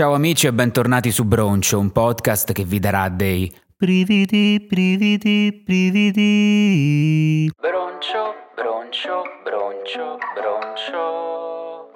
Ciao amici e bentornati su Broncio, un podcast che vi darà dei brividi, brividi, brividi. Broncio, broncio, broncio, broncio.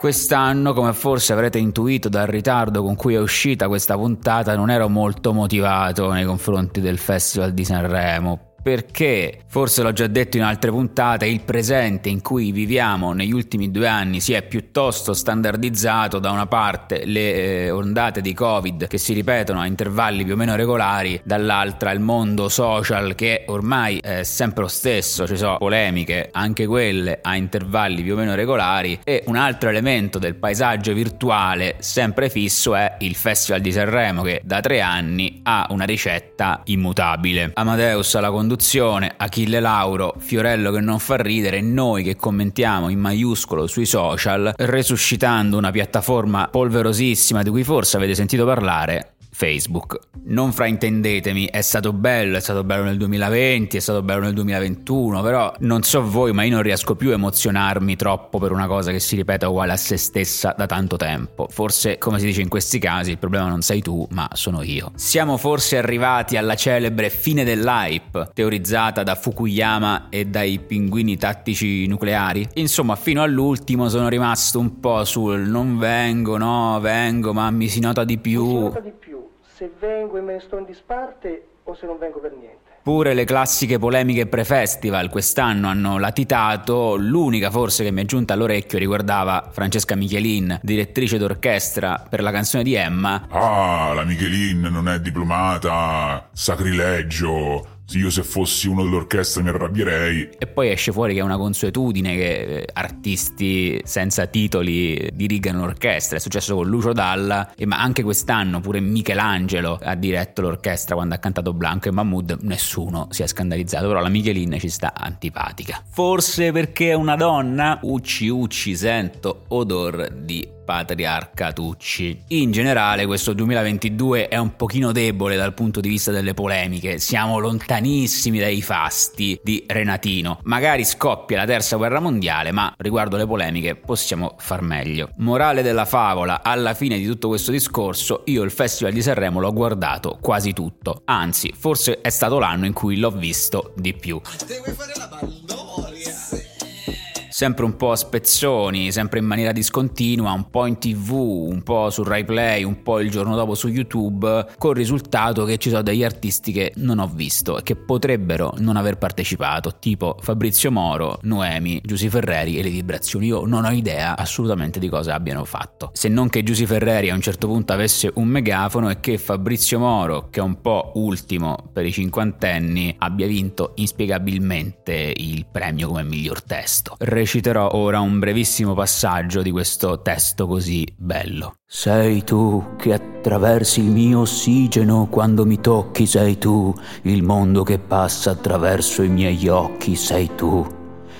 Quest'anno, come forse avrete intuito dal ritardo con cui è uscita questa puntata, non ero molto motivato nei confronti del Festival di Sanremo perché, forse l'ho già detto in altre puntate, il presente in cui viviamo negli ultimi due anni si è piuttosto standardizzato da una parte le eh, ondate di Covid che si ripetono a intervalli più o meno regolari, dall'altra il mondo social che ormai è sempre lo stesso, ci sono polemiche, anche quelle a intervalli più o meno regolari e un altro elemento del paesaggio virtuale sempre fisso è il Festival di Sanremo che da tre anni ha una ricetta immutabile. Amadeus alla conduzione produzione, Achille Lauro, Fiorello che non fa ridere, noi che commentiamo in maiuscolo sui social, resuscitando una piattaforma polverosissima di cui forse avete sentito parlare, Facebook. Non fraintendetemi, è stato bello, è stato bello nel 2020, è stato bello nel 2021, però non so voi, ma io non riesco più a emozionarmi troppo per una cosa che si ripeta uguale a se stessa da tanto tempo. Forse, come si dice in questi casi, il problema non sei tu, ma sono io. Siamo forse arrivati alla celebre fine dell'hype, teorizzata da Fukuyama e dai pinguini tattici nucleari? Insomma, fino all'ultimo sono rimasto un po' sul non vengo, no, vengo, ma mi si nota di più. Se vengo e me ne sto in disparte o se non vengo per niente. Pure le classiche polemiche pre-festival quest'anno hanno latitato, l'unica forse che mi è giunta all'orecchio riguardava Francesca Michelin, direttrice d'orchestra per la canzone di Emma. Ah, la Michelin non è diplomata, sacrilegio, io se fossi uno dell'orchestra mi arrabbierei. E poi esce fuori che è una consuetudine che eh, artisti senza titoli dirigano l'orchestra. È successo con Lucio Dalla, e ma anche quest'anno pure Michelangelo ha diretto l'orchestra quando ha cantato Blanco e Mahmood. Nessuno si è scandalizzato, però la Michelin ci sta antipatica. Forse perché è una donna? Ucci ucci sento odor di patriarca Tucci. In generale questo 2022 è un pochino debole dal punto di vista delle polemiche, siamo lontanissimi dai fasti di Renatino. Magari scoppia la terza guerra mondiale, ma riguardo le polemiche possiamo far meglio. Morale della favola, alla fine di tutto questo discorso, io il Festival di Sanremo l'ho guardato quasi tutto, anzi forse è stato l'anno in cui l'ho visto di più. Devi fare la baldoria sempre un po' a spezzoni, sempre in maniera discontinua, un po' in tv, un po' su Rai Play, un po' il giorno dopo su YouTube, col risultato che ci sono degli artisti che non ho visto e che potrebbero non aver partecipato, tipo Fabrizio Moro, Noemi, Giusy Ferreri e le vibrazioni. Io non ho idea assolutamente di cosa abbiano fatto. Se non che Giusy Ferreri a un certo punto avesse un megafono e che Fabrizio Moro, che è un po' ultimo per i cinquantenni, abbia vinto inspiegabilmente il premio come miglior testo reciterò ora un brevissimo passaggio di questo testo così bello. Sei tu che attraversi il mio ossigeno quando mi tocchi, sei tu il mondo che passa attraverso i miei occhi, sei tu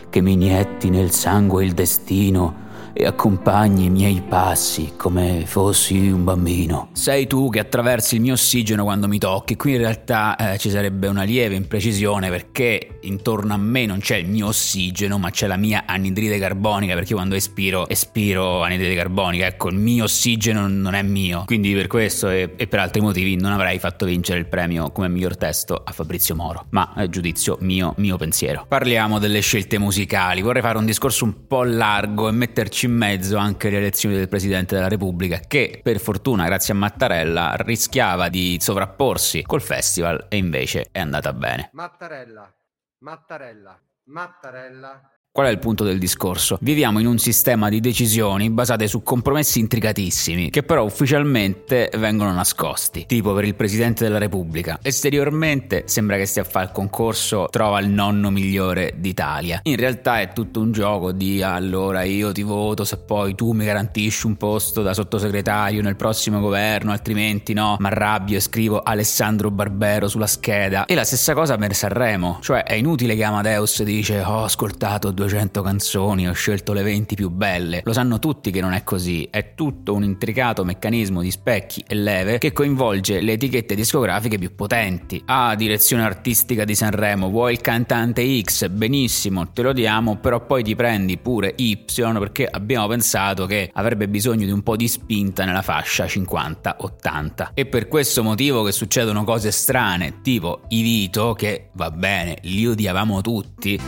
che mi inietti nel sangue il destino e accompagni i miei passi come fossi un bambino. Sei tu che attraversi il mio ossigeno quando mi tocchi. Qui in realtà eh, ci sarebbe una lieve imprecisione perché intorno a me non c'è il mio ossigeno, ma c'è la mia anidride carbonica. Perché quando espiro, espiro anidride carbonica. Ecco, il mio ossigeno non è mio. Quindi per questo e, e per altri motivi non avrei fatto vincere il premio come miglior testo a Fabrizio Moro. Ma è giudizio mio, mio pensiero. Parliamo delle scelte musicali. Vorrei fare un discorso un po' largo e metterci in mezzo anche le elezioni del Presidente della Repubblica che per fortuna grazie a Mattarella rischiava di sovrapporsi col festival e invece è andata bene. Mattarella, Mattarella, Mattarella Qual è il punto del discorso? Viviamo in un sistema di decisioni basate su compromessi intricatissimi, che però ufficialmente vengono nascosti, tipo per il Presidente della Repubblica. Esteriormente sembra che stia a fare il concorso Trova il nonno migliore d'Italia. In realtà è tutto un gioco di allora io ti voto se poi tu mi garantisci un posto da sottosegretario nel prossimo governo, altrimenti no, mi arrabbio e scrivo Alessandro Barbero sulla scheda. E la stessa cosa per Sanremo, cioè è inutile che Amadeus dice ho ascoltato due 200 canzoni, ho scelto le 20 più belle. Lo sanno tutti che non è così, è tutto un intricato meccanismo di specchi e leve che coinvolge le etichette discografiche più potenti. Ah, direzione artistica di Sanremo, vuoi il cantante X? Benissimo, te lo diamo, però poi ti prendi pure Y perché abbiamo pensato che avrebbe bisogno di un po' di spinta nella fascia 50-80. E per questo motivo che succedono cose strane, tipo i Vito, che va bene, li odiavamo tutti.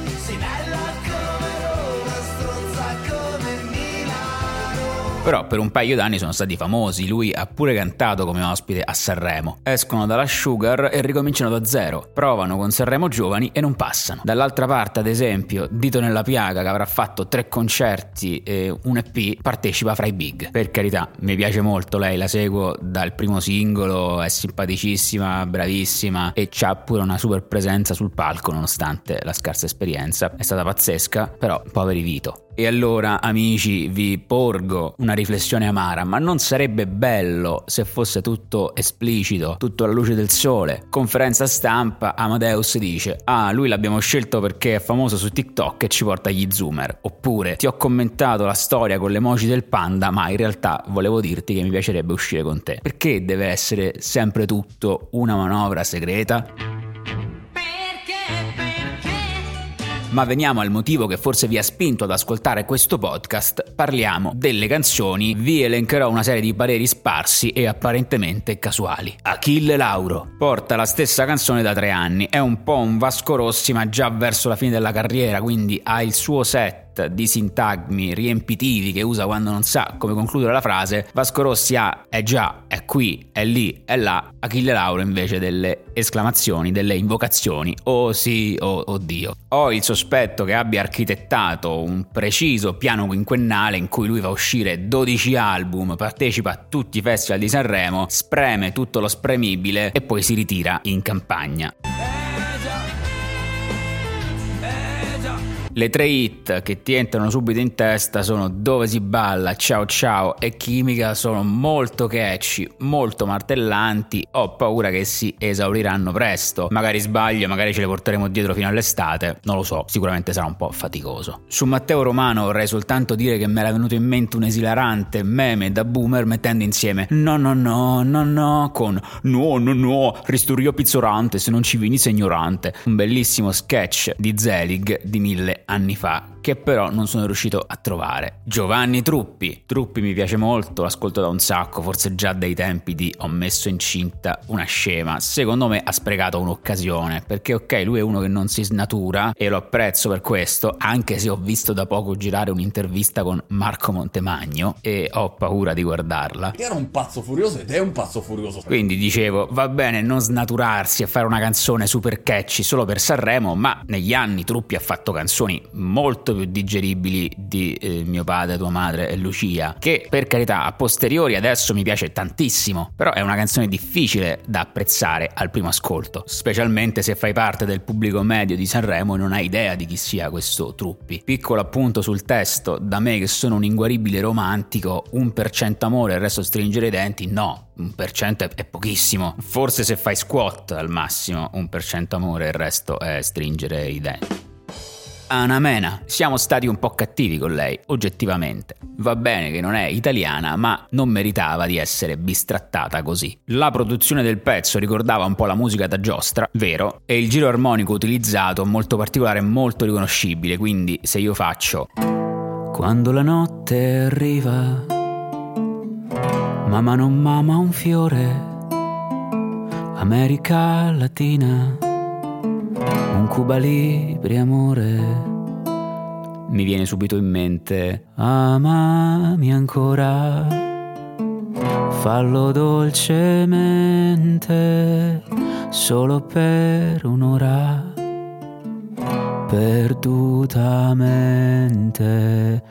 Però per un paio d'anni sono stati famosi, lui ha pure cantato come ospite a Sanremo. Escono dalla Sugar e ricominciano da zero. Provano con Sanremo giovani e non passano. Dall'altra parte, ad esempio, Dito nella piaga che avrà fatto tre concerti e un EP, partecipa fra i big. Per carità, mi piace molto lei, la seguo dal primo singolo, è simpaticissima, bravissima e ha pure una super presenza sul palco nonostante la scarsa esperienza. È stata pazzesca, però poveri Vito. E allora, amici, vi porgo una riflessione amara, ma non sarebbe bello se fosse tutto esplicito, tutto alla luce del sole. Conferenza stampa, Amadeus dice: Ah, lui l'abbiamo scelto perché è famoso su TikTok e ci porta gli zoomer. Oppure ti ho commentato la storia con le emoji del panda, ma in realtà volevo dirti che mi piacerebbe uscire con te. Perché deve essere sempre tutto una manovra segreta? Ma veniamo al motivo che forse vi ha spinto ad ascoltare questo podcast. Parliamo delle canzoni, vi elencherò una serie di pareri sparsi e apparentemente casuali. Achille Lauro porta la stessa canzone da tre anni, è un po' un Vasco Rossi ma già verso la fine della carriera, quindi ha il suo set di sintagmi riempitivi che usa quando non sa come concludere la frase, Vasco Rossi ha è già, è qui, è lì, è là, Achille Lauro invece delle esclamazioni, delle invocazioni, oh sì, oh, oh Dio. Ho il sospetto che abbia architettato un preciso piano quinquennale in cui lui va a uscire 12 album, partecipa a tutti i festival di Sanremo, spreme tutto lo spremibile e poi si ritira in campagna. Le tre hit che ti entrano subito in testa sono Dove si balla, Ciao Ciao e Chimica, sono molto catchy, molto martellanti, ho paura che si esauriranno presto, magari sbaglio, magari ce le porteremo dietro fino all'estate, non lo so, sicuramente sarà un po' faticoso. Su Matteo Romano vorrei soltanto dire che mi era venuto in mente un esilarante meme da boomer mettendo insieme no no no no no con no no no risturio pizzorante se non ci venisse ignorante, un bellissimo sketch di Zelig di mille anni fa che però non sono riuscito a trovare. Giovanni Truppi. Truppi mi piace molto, l'ascolto da un sacco, forse già dai tempi di Ho messo incinta una scema. Secondo me ha sprecato un'occasione, perché ok, lui è uno che non si snatura e lo apprezzo per questo, anche se ho visto da poco girare un'intervista con Marco Montemagno e ho paura di guardarla. Era un pazzo furioso ed è un pazzo furioso. Quindi dicevo, va bene non snaturarsi e fare una canzone super catchy solo per Sanremo, ma negli anni Truppi ha fatto canzoni molto più digeribili di eh, mio padre, tua madre e Lucia, che per carità a posteriori adesso mi piace tantissimo, però è una canzone difficile da apprezzare al primo ascolto, specialmente se fai parte del pubblico medio di Sanremo e non hai idea di chi sia questo Truppi. Piccolo appunto sul testo, da me che sono un inguaribile romantico, un per cento amore e il resto stringere i denti, no, un per cento è pochissimo. Forse se fai squat al massimo, un per cento amore e il resto è stringere i denti. Ana Mena. Siamo stati un po' cattivi con lei, oggettivamente. Va bene che non è italiana, ma non meritava di essere bistrattata così. La produzione del pezzo ricordava un po' la musica da giostra, vero, e il giro armonico utilizzato molto particolare e molto riconoscibile, quindi se io faccio Quando la notte arriva, mamma non mama un fiore, America Latina un Cuba Libre amore. Mi viene subito in mente, amami ancora, fallo dolcemente, solo per un'ora, perdutamente.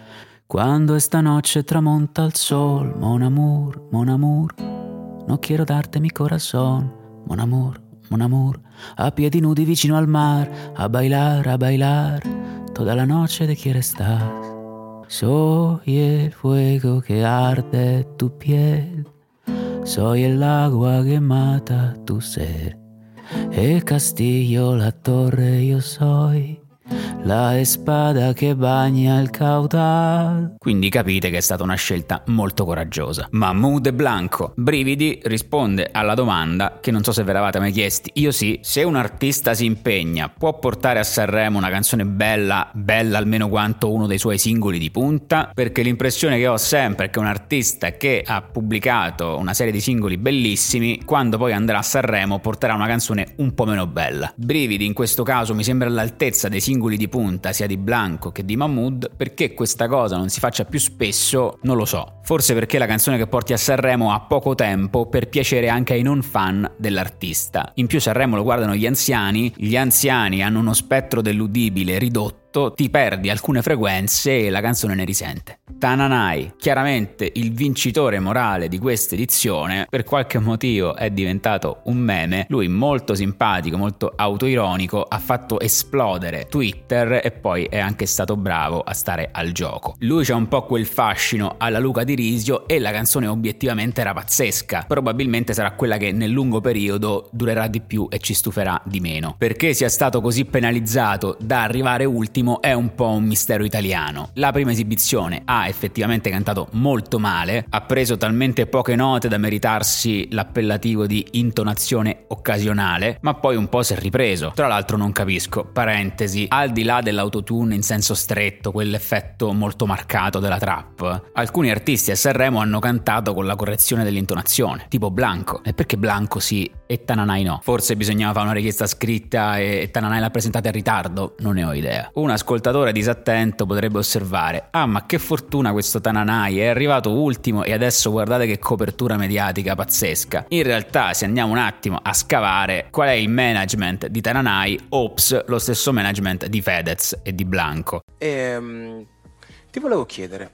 Quando esta noche tramonta il sol, mon amour, mon amour, no quiero darte mi corazón, mon amour mon amour, a piedi nudi vicino al mar, a bailar, a bailar, toda la noche de quiere estar. Soy el fuego que arde tu piel, soy el agua que mata tu ser. El castillo, la torre, yo soy la spada che bagna il caudal. Quindi capite che è stata una scelta molto coraggiosa. Mahmoud Blanco, Brividi risponde alla domanda che non so se ve l'avate mai chiesti. Io sì, se un artista si impegna, può portare a Sanremo una canzone bella, bella almeno quanto uno dei suoi singoli di punta? Perché l'impressione che ho sempre è che un artista che ha pubblicato una serie di singoli bellissimi, quando poi andrà a Sanremo porterà una canzone un po' meno bella. Brividi in questo caso mi sembra all'altezza dei singoli di punta sia di Blanco che di Mahmood, perché questa cosa non si faccia più spesso non lo so. Forse perché la canzone che porti a Sanremo ha poco tempo per piacere anche ai non fan dell'artista. In più Sanremo lo guardano gli anziani, gli anziani hanno uno spettro dell'udibile ridotto ti perdi alcune frequenze e la canzone ne risente. Tananai, chiaramente il vincitore morale di questa edizione, per qualche motivo è diventato un meme. Lui molto simpatico, molto autoironico, ha fatto esplodere Twitter e poi è anche stato bravo a stare al gioco. Lui c'ha un po' quel fascino alla Luca di Risio e la canzone obiettivamente era pazzesca. Probabilmente sarà quella che nel lungo periodo durerà di più e ci stuferà di meno. Perché sia stato così penalizzato da arrivare ultimo è un po' un mistero italiano. La prima esibizione ha effettivamente cantato molto male, ha preso talmente poche note da meritarsi l'appellativo di intonazione occasionale, ma poi un po' si è ripreso. Tra l'altro non capisco, parentesi, al di là dell'autotune in senso stretto, quell'effetto molto marcato della trap, alcuni artisti a Sanremo hanno cantato con la correzione dell'intonazione, tipo Blanco. E perché Blanco sì e Tananai no? Forse bisognava fare una richiesta scritta e Tananai l'ha presentata in ritardo? Non ne ho idea. Un ascoltatore disattento potrebbe osservare, ah ma che fortuna questo Tananai è arrivato ultimo e adesso guardate che copertura mediatica pazzesca. In realtà, se andiamo un attimo a scavare, qual è il management di Tananai? Ops, lo stesso management di Fedez e di Blanco. Ehm, ti volevo chiedere,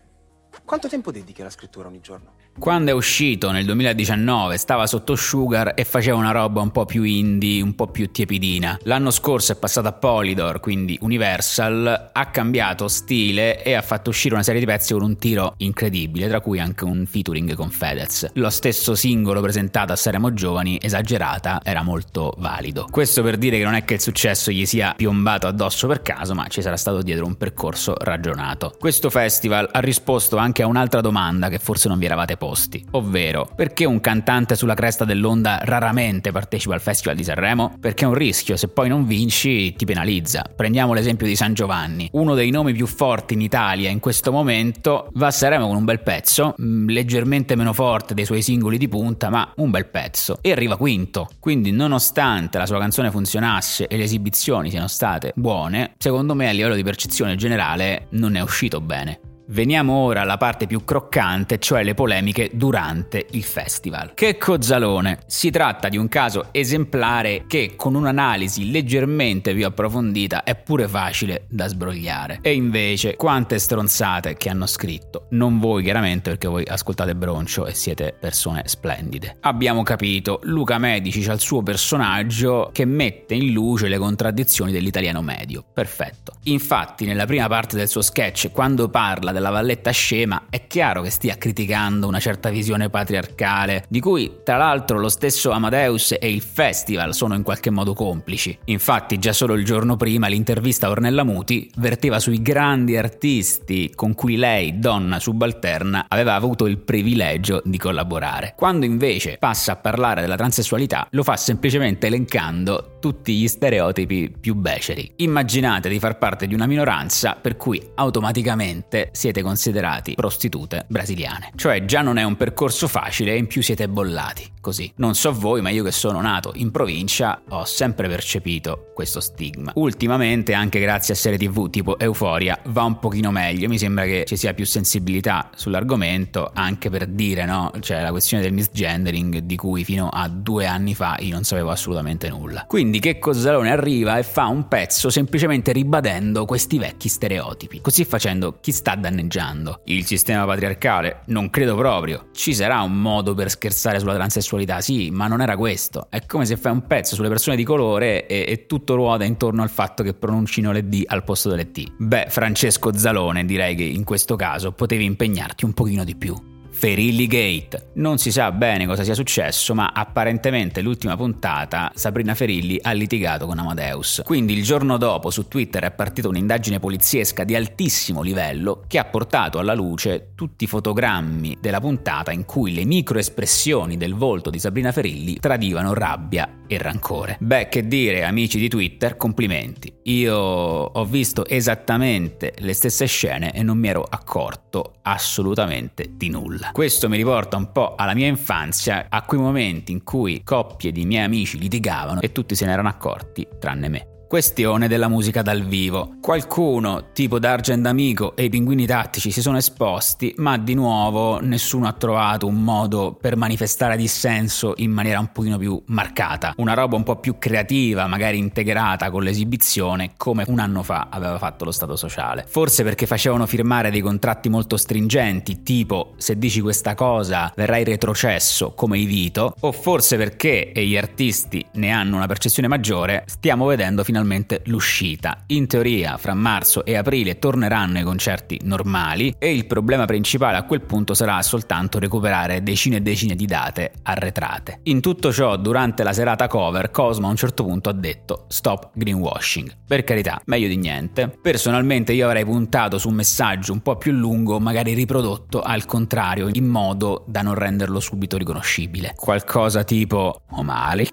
quanto tempo dedichi alla scrittura ogni giorno? Quando è uscito nel 2019 stava sotto Sugar e faceva una roba un po' più indie, un po' più tiepidina. L'anno scorso è passato a Polydor, quindi Universal, ha cambiato stile e ha fatto uscire una serie di pezzi con un tiro incredibile, tra cui anche un featuring con Fedez. Lo stesso singolo presentato a Saremo Giovani, esagerata, era molto valido. Questo per dire che non è che il successo gli sia piombato addosso per caso, ma ci sarà stato dietro un percorso ragionato. Questo festival ha risposto anche a un'altra domanda che forse non vi eravate posti, ovvero perché un cantante sulla cresta dell'onda raramente partecipa al Festival di Sanremo? Perché è un rischio, se poi non vinci ti penalizza. Prendiamo l'esempio di San Giovanni, uno dei nomi più forti in Italia in questo momento, va a Sanremo con un bel pezzo, mm, leggermente meno forte dei suoi singoli di punta, ma un bel pezzo, e arriva quinto. Quindi nonostante la sua canzone funzionasse e le esibizioni siano state buone, secondo me a livello di percezione generale non è uscito bene. Veniamo ora alla parte più croccante, cioè le polemiche durante il festival. Che cozzalone! Si tratta di un caso esemplare che con un'analisi leggermente più approfondita è pure facile da sbrogliare. E invece, quante stronzate che hanno scritto. Non voi chiaramente perché voi ascoltate Broncio e siete persone splendide. Abbiamo capito, Luca Medici c'ha il suo personaggio che mette in luce le contraddizioni dell'italiano medio. Perfetto. Infatti, nella prima parte del suo sketch, quando parla della valletta scema, è chiaro che stia criticando una certa visione patriarcale, di cui tra l'altro lo stesso Amadeus e il festival sono in qualche modo complici. Infatti già solo il giorno prima l'intervista a Ornella Muti verteva sui grandi artisti con cui lei, donna subalterna, aveva avuto il privilegio di collaborare. Quando invece passa a parlare della transessualità, lo fa semplicemente elencando tutti gli stereotipi più beceri. Immaginate di far parte di una minoranza per cui automaticamente siete considerati prostitute brasiliane. Cioè già non è un percorso facile e in più siete bollati. Così. Non so voi, ma io che sono nato in provincia ho sempre percepito questo stigma. Ultimamente, anche grazie a serie tv tipo Euforia, va un pochino meglio. Mi sembra che ci sia più sensibilità sull'argomento, anche per dire, no? Cioè la questione del misgendering di cui fino a due anni fa io non sapevo assolutamente nulla. Quindi che Cozzalone arriva e fa un pezzo semplicemente ribadendo questi vecchi stereotipi. Così facendo chi sta danneggiando? Il sistema patriarcale? Non credo proprio. Ci sarà un modo per scherzare sulla transessualità, sì, ma non era questo. È come se fai un pezzo sulle persone di colore e, e tutto ruota intorno al fatto che pronuncino le D al posto delle T. Beh, Francesco Zalone, direi che in questo caso potevi impegnarti un pochino di più. Ferilli Gate. Non si sa bene cosa sia successo, ma apparentemente l'ultima puntata Sabrina Ferilli ha litigato con Amadeus. Quindi il giorno dopo su Twitter è partita un'indagine poliziesca di altissimo livello che ha portato alla luce tutti i fotogrammi della puntata in cui le microespressioni del volto di Sabrina Ferilli tradivano rabbia e rancore. Beh, che dire, amici di Twitter, complimenti. Io ho visto esattamente le stesse scene e non mi ero accorto assolutamente di nulla. Questo mi riporta un po' alla mia infanzia, a quei momenti in cui coppie di miei amici litigavano e tutti se ne erano accorti, tranne me questione della musica dal vivo. Qualcuno, tipo D'Argent Amico e i pinguini tattici, si sono esposti, ma di nuovo nessuno ha trovato un modo per manifestare dissenso in maniera un pochino più marcata. Una roba un po' più creativa, magari integrata con l'esibizione, come un anno fa aveva fatto lo Stato sociale. Forse perché facevano firmare dei contratti molto stringenti, tipo se dici questa cosa verrai retrocesso come i Vito, o forse perché, e gli artisti ne hanno una percezione maggiore, stiamo vedendo finalmente finalmente l'uscita. In teoria fra marzo e aprile torneranno i concerti normali e il problema principale a quel punto sarà soltanto recuperare decine e decine di date arretrate. In tutto ciò, durante la serata cover, Cosmo a un certo punto ha detto stop greenwashing. Per carità, meglio di niente. Personalmente io avrei puntato su un messaggio un po' più lungo, magari riprodotto al contrario, in modo da non renderlo subito riconoscibile. Qualcosa tipo Oh male,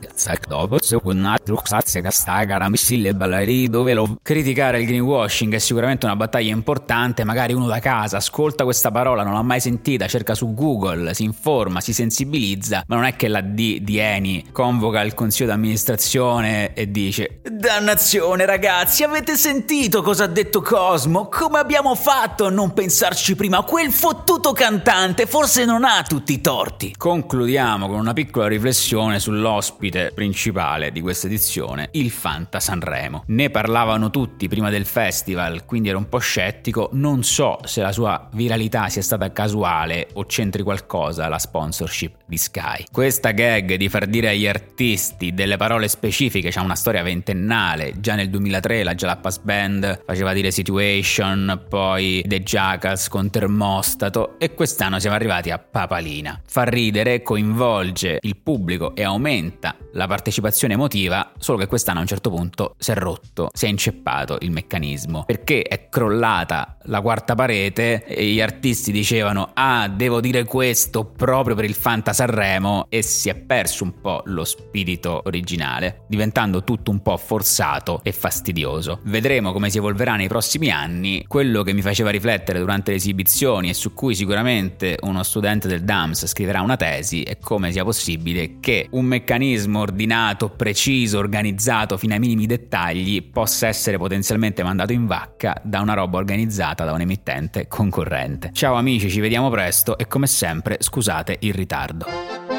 dopo se un altro che sta cara Dove lo... Criticare il greenwashing è sicuramente una battaglia importante, magari uno da casa ascolta questa parola, non l'ha mai sentita, cerca su Google, si informa, si sensibilizza, ma non è che la D di Eni convoca il consiglio d'amministrazione e dice Dannazione ragazzi, avete sentito cosa ha detto Cosmo? Come abbiamo fatto a non pensarci prima? Quel fottuto cantante forse non ha tutti i torti. Concludiamo con una piccola riflessione sull'ospite principale di questa edizione, il Fanta Sanremo. Ne parlavano tutti prima del festival, quindi ero un po' scettico. Non so se la sua viralità sia stata casuale o c'entri qualcosa la sponsorship di Sky. Questa gag di far dire agli artisti delle parole specifiche c'ha una storia ventennale. Già nel 2003 la Jalapas Band faceva dire Situation, poi The Jackals con Termostato e quest'anno siamo arrivati a Papalina. Fa ridere, coinvolge il pubblico e aumenta la partecipazione emotiva, solo che quest'anno a un certo punto si è rotto, si è inceppato il meccanismo, perché è crollata la quarta parete e gli artisti dicevano ah devo dire questo proprio per il Fanta Sanremo e si è perso un po' lo spirito originale, diventando tutto un po' forzato e fastidioso. Vedremo come si evolverà nei prossimi anni, quello che mi faceva riflettere durante le esibizioni e su cui sicuramente uno studente del DAMS scriverà una tesi è come sia possibile che un meccanismo ordinato, preciso, organizzato fino ai minimi dettagli possa essere potenzialmente mandato in vacca da una roba organizzata da un emittente concorrente. Ciao amici, ci vediamo presto e come sempre scusate il ritardo.